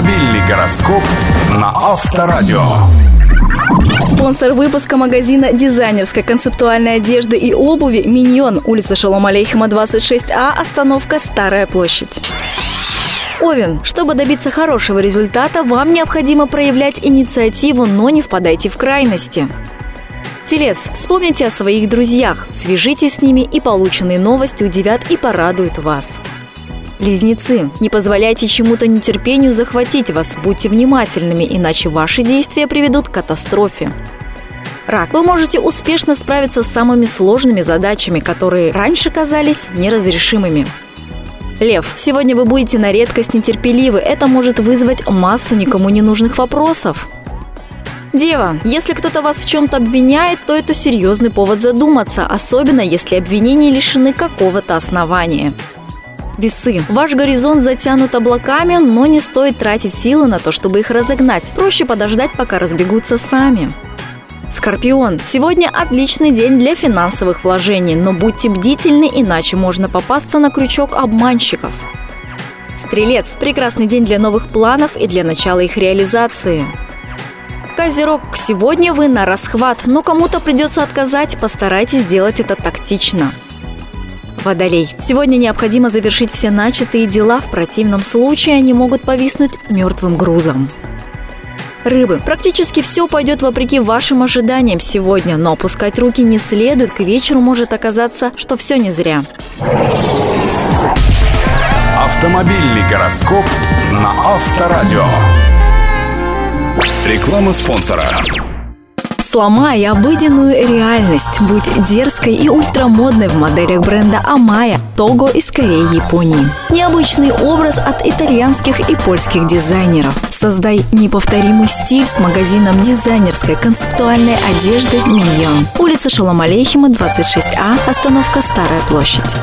Автомобильный гороскоп на Авторадио. Спонсор выпуска магазина дизайнерской концептуальной одежды и обуви «Миньон», улица Шалом Алейхима, 26А, остановка «Старая площадь». Овен, чтобы добиться хорошего результата, вам необходимо проявлять инициативу, но не впадайте в крайности. Телец, вспомните о своих друзьях, свяжитесь с ними, и полученные новости удивят и порадуют вас. Близнецы, не позволяйте чему-то нетерпению захватить вас, будьте внимательными, иначе ваши действия приведут к катастрофе. Рак, вы можете успешно справиться с самыми сложными задачами, которые раньше казались неразрешимыми. Лев, сегодня вы будете на редкость нетерпеливы. Это может вызвать массу никому не нужных вопросов. Дева, если кто-то вас в чем-то обвиняет, то это серьезный повод задуматься, особенно если обвинения лишены какого-то основания. Весы. Ваш горизонт затянут облаками, но не стоит тратить силы на то, чтобы их разогнать. Проще подождать, пока разбегутся сами. Скорпион. Сегодня отличный день для финансовых вложений, но будьте бдительны, иначе можно попасться на крючок обманщиков. Стрелец. Прекрасный день для новых планов и для начала их реализации. Козерог, сегодня вы на расхват, но кому-то придется отказать, постарайтесь сделать это тактично. Водолей. Сегодня необходимо завершить все начатые дела, в противном случае они могут повиснуть мертвым грузом. Рыбы. Практически все пойдет вопреки вашим ожиданиям сегодня, но опускать руки не следует, к вечеру может оказаться, что все не зря. Автомобильный гороскоп на Авторадио. Реклама спонсора. Сломай обыденную реальность. Будь дерзкой и ультрамодной в моделях бренда Амая, Того из Кореи, Японии. Необычный образ от итальянских и польских дизайнеров. Создай неповторимый стиль с магазином дизайнерской концептуальной одежды «Миньон». Улица Шалом Алейхима, 26А, остановка Старая площадь.